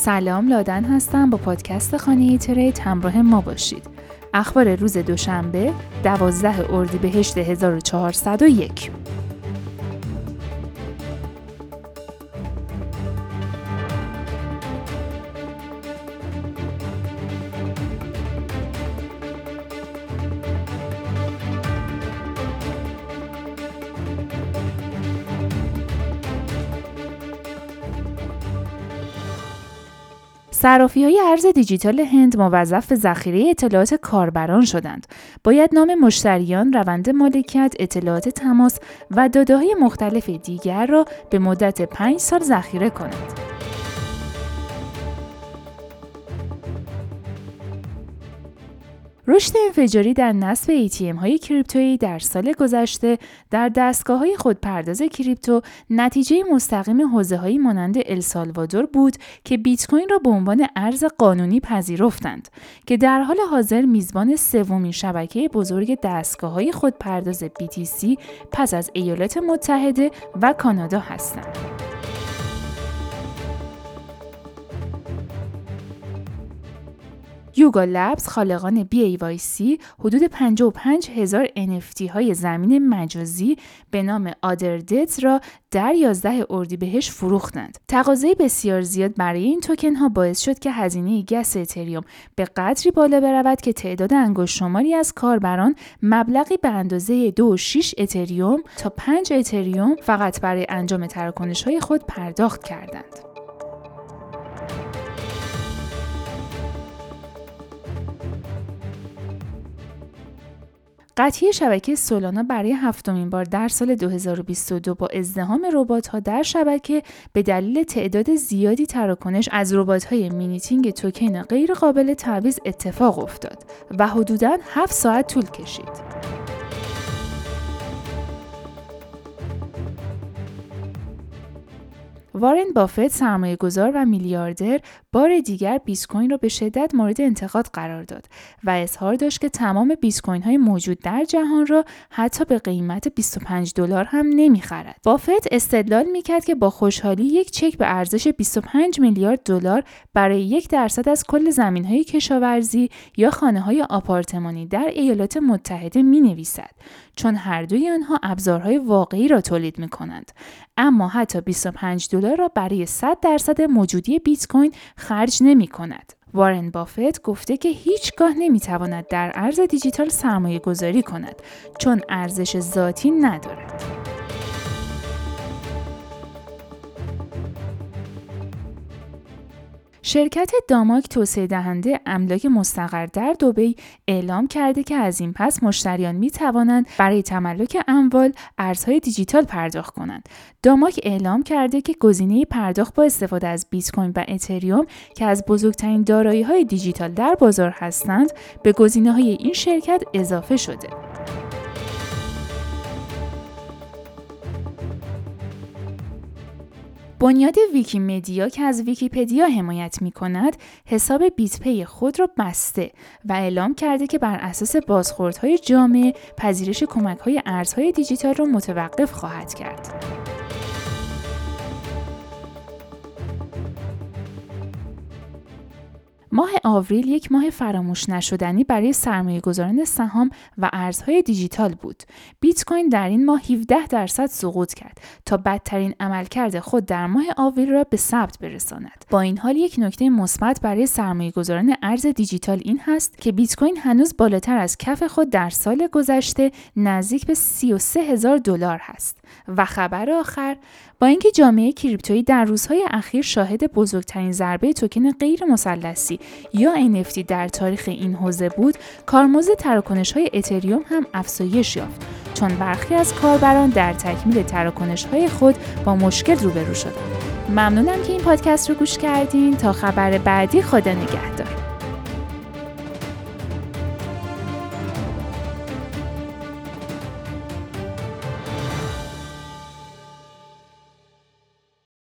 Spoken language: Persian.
سلام لادن هستم با پادکست خانه ترید همراه ما باشید. اخبار روز دوشنبه 12 اردیبهشت 1401 صرافی های ارز دیجیتال هند موظف به ذخیره اطلاعات کاربران شدند. باید نام مشتریان، روند مالکیت، اطلاعات تماس و داده های مختلف دیگر را به مدت پنج سال ذخیره کنند. رشد انفجاری در نصب ATM های کریپتویی در سال گذشته در دستگاه های خودپرداز کریپتو نتیجه مستقیم حوزه هایی مانند السالوادور بود که بیت کوین را به عنوان ارز قانونی پذیرفتند که در حال حاضر میزبان سومین شبکه بزرگ دستگاه های خودپرداز BTC پس از ایالات متحده و کانادا هستند. یوگا لبز خالقان BAYC حدود 55 هزار NFT های زمین مجازی به نام آدردت را در 11 اردیبهشت فروختند. تقاضای بسیار زیاد برای این توکن ها باعث شد که هزینه گس اتریوم به قدری بالا برود که تعداد انگشت شماری از کاربران مبلغی به اندازه 2.6 اتریوم تا 5 اتریوم فقط برای انجام تراکنش های خود پرداخت کردند. قطعی شبکه سولانا برای هفتمین بار در سال 2022 با ازدحام ها در شبکه به دلیل تعداد زیادی تراکنش از های minting توکن غیر قابل تعویض اتفاق افتاد و حدوداً 7 ساعت طول کشید. وارن بافت سرمایه گذار و میلیاردر بار دیگر بیت کوین را به شدت مورد انتقاد قرار داد و اظهار داشت که تمام بیت کوین های موجود در جهان را حتی به قیمت 25 دلار هم نمی‌خرد. بافت استدلال می‌کرد که با خوشحالی یک چک به ارزش 25 میلیارد دلار برای یک درصد از کل زمین های کشاورزی یا خانه های آپارتمانی در ایالات متحده می نویسد چون هر دوی آنها ابزارهای واقعی را تولید می کنند. اما حتی 25 دلار را برای 100 درصد موجودی بیت کوین خرج نمی کند. وارن بافت گفته که هیچگاه نمی تواند در ارز دیجیتال سرمایه گذاری کند چون ارزش ذاتی ندارد. شرکت داماک توسعه دهنده املاک مستقر در دوبی اعلام کرده که از این پس مشتریان می توانند برای تملک اموال ارزهای دیجیتال پرداخت کنند. داماک اعلام کرده که گزینه پرداخت با استفاده از بیت کوین و اتریوم که از بزرگترین دارایی های دیجیتال در بازار هستند به گزینه های این شرکت اضافه شده. بنیاد ویکیمدیا که از ویکیپدیا حمایت می کند حساب BitPay خود را بسته و اعلام کرده که بر اساس بازخوردهای جامعه پذیرش کمک های ارزهای دیجیتال را متوقف خواهد کرد. ماه آوریل یک ماه فراموش نشدنی برای سرمایه گذاران سهام و ارزهای دیجیتال بود. بیت کوین در این ماه 17 درصد سقوط کرد تا بدترین عملکرد خود در ماه آوریل را به ثبت برساند. با این حال یک نکته مثبت برای سرمایه گذاران ارز دیجیتال این هست که بیت کوین هنوز بالاتر از کف خود در سال گذشته نزدیک به 33 هزار دلار هست. و خبر آخر با اینکه جامعه کریپتویی در روزهای اخیر شاهد بزرگترین ضربه توکن غیر مثلثی یا NFT در تاریخ این حوزه بود کارمزد تراکنش های اتریوم هم افزایش یافت. چون برخی از کاربران در تکمیل تراکنش های خود با مشکل روبرو شدند. ممنونم که این پادکست رو گوش کردین. تا خبر بعدی خدا نگهدار.